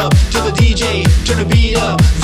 up to the DJ, turn the beat up.